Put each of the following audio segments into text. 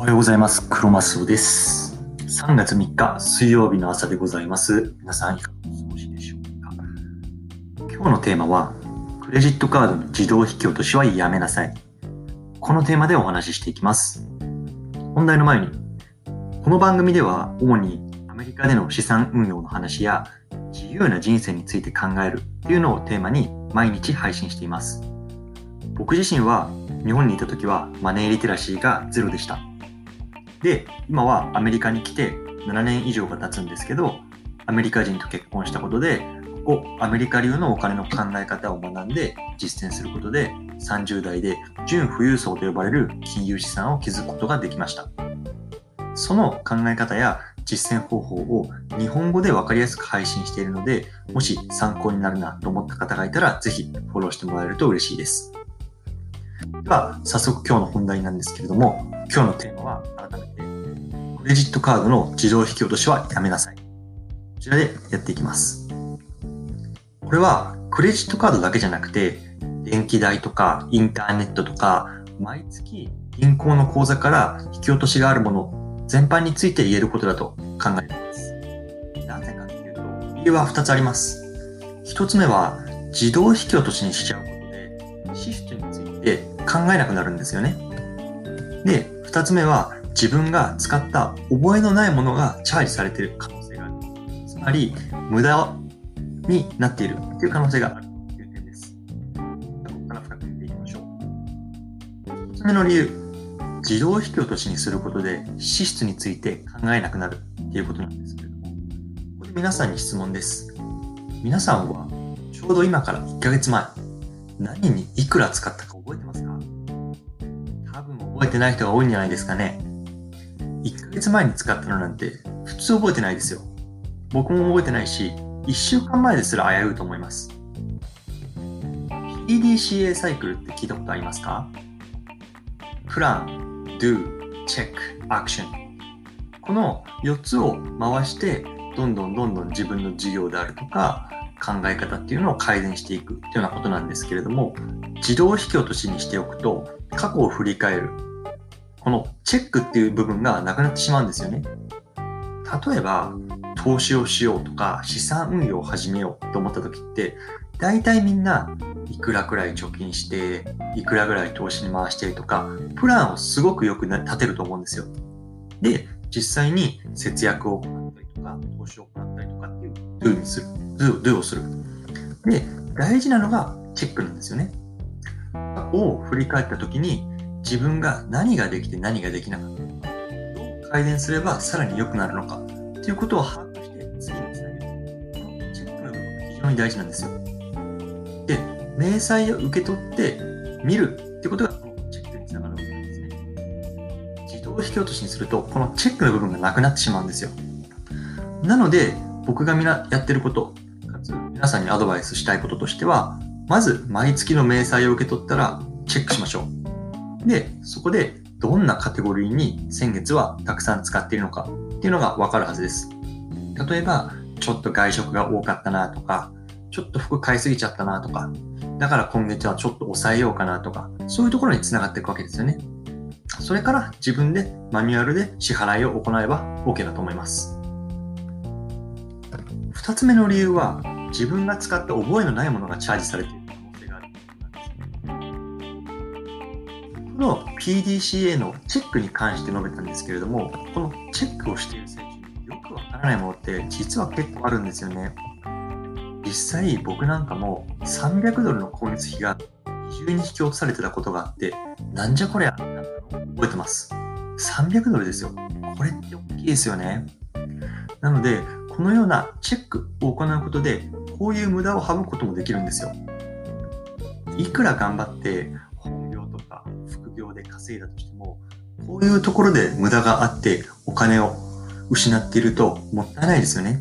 おはようございます。クロマスオです。3月3日水曜日の朝でございます。皆さんいかがお過ごしでしょうか？今日のテーマは、クレジットカードの自動引き落としはやめなさい。このテーマでお話ししていきます。本題の前に、この番組では主にアメリカでの資産運用の話や自由な人生について考えるというのをテーマに毎日配信しています。僕自身は日本にいた時はマネーリテラシーがゼロでした。で、今はアメリカに来て7年以上が経つんですけど、アメリカ人と結婚したことで、ここアメリカ流のお金の考え方を学んで実践することで、30代で純富裕層と呼ばれる金融資産を築くことができました。その考え方や実践方法を日本語で分かりやすく配信しているので、もし参考になるなと思った方がいたら、ぜひフォローしてもらえると嬉しいです。では、早速今日の本題なんですけれども、今日のテーマは改めて、レジットカードの自動引き落としはやめなさい。こちらでやっていきます。これは、クレジットカードだけじゃなくて、電気代とかインターネットとか、毎月銀行の口座から引き落としがあるもの全般について言えることだと考えています。なぜかというと、理由は2つあります。1つ目は、自動引き落としにしちゃうことで、システムについて考えなくなるんですよね。で、二つ目は自分が使った覚えのないものがチャージされている可能性がある。つまり、無駄になっているという可能性があるという点です。ここから深く見ていきましょう。一つ目の理由、自動引き落としにすることで支出について考えなくなるということなんですけれども、ここで皆さんに質問です。皆さんはちょうど今から1ヶ月前、何にいくら使ったか覚えてますか？多分覚えてない人が多いんじゃないですかね。1ヶ月前に使ったのなんて普通覚えてないですよ。僕も覚えてないし、1週間前ですら危ういと思います。PDCA サイクルって聞いたことありますか？プラン、Do、Check、Action。この4つを回して、どんどんどんどん自分の事業であるとか、考え方っていうのを改善していくっていうようなことなんですけれども、自動引き落としにしておくと、過去を振り返る、このチェックっていう部分がなくなってしまうんですよね。例えば、投資をしようとか、資産運用を始めようと思った時って、大体みんないくらくらい貯金して、いくらぐらい投資に回してとか、プランをすごくよく立てると思うんですよ。で、実際に節約を行ったりとか、投資を行ったりとかっていう、do にする。do, do をする。で、大事なのがチェックなんですよね。を振り返った時に自分が何ができて何ができなかったのか、どう改善すればさらに良くなるのかということを把握して次につなげる。このチェックの部分が非常に大事なんですよ。で、明細を受け取って見るってことがこのチェックにつながるわけなんですね。自動引き落としにするとこのチェックの部分がなくなってしまうんですよ。なので僕がみなやってること、かつ皆さんにアドバイスしたいこととしては、まず毎月の明細を受け取ったらチェックしましょう。で、そこでどんなカテゴリーに先月はたくさん使っているのかっていうのがわかるはずです。例えば、ちょっと外食が多かったなとか、ちょっと服買いすぎちゃったなとか、だから今月はちょっと抑えようかなとか、そういうところにつながっていくわけですよね。それから自分でマニュアルで支払いを行えば OK だと思います。二つ目の理由は、自分が使って覚えのないものがチャージされているの PDCA のチェックに関して述べたんですけれども、このチェックをしている最中によくわからないものって実は結構あるんですよね。実際僕なんかも300ドルの光熱費が二重に引き落とされてたことがあって、なんじゃこりゃなったのを覚えてます。300ドルですよ。これって大きいですよね。なので、このようなチェックを行うことで、こういう無駄を省くこともできるんですよ。いくら頑張って稼いだとしても、こういうところで無駄があってお金を失っているともったいないですよね。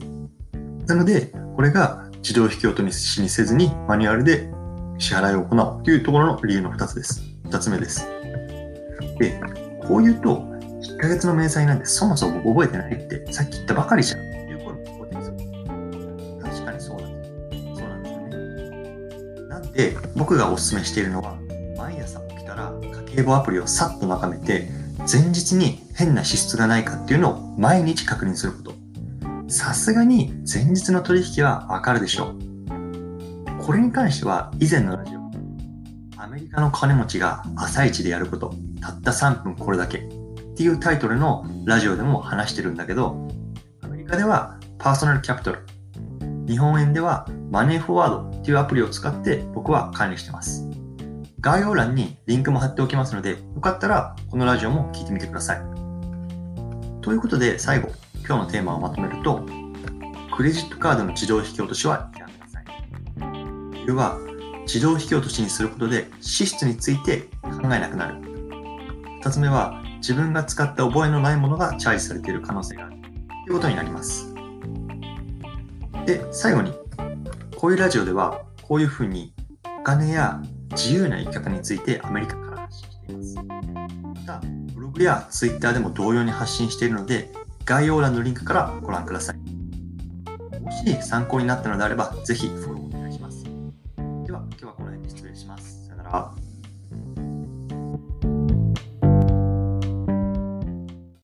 なので、これが自動引き落としにせずにマニュアルで支払いを行うというところの理由の2つです。2つ目です。で、こう言うと、1ヶ月の明細なんてそもそも覚えてないってさっき言ったばかりじゃんっていう声も聞こえてきそう。確かにそうなんです。そうなんですよね。なんで、僕がお勧めしているのは、毎朝起きたら計簿アプリをさっと眺めて、前日に変な支出がないかっていうのを毎日確認すること。さすがに前日の取引はわかるでしょう。これに関しては以前のラジオ、アメリカの金持ちが朝一でやること、たった3分これだけっていうタイトルのラジオでも話してるんだけど、アメリカではパーソナルキャピタル、日本円ではマネーフォワードっていうアプリを使って僕は管理してます。概要欄にリンクも貼っておきますので、よかったらこのラジオも聞いてみてください。ということで最後、今日のテーマをまとめると、クレジットカードの自動引き落としはやめなさい。理由は、自動引き落としにすることで支出について考えなくなる。二つ目は、自分が使った覚えのないものがチャージされている可能性がある。ということになります。で、最後に、こういうラジオでは、こういうふうにお金や自由な生き方についてアメリカから発信しています。また、ブログやツイッターでも同様に発信しているので、概要欄のリンクからご覧ください。もし参考になったのであれば、ぜひフォロー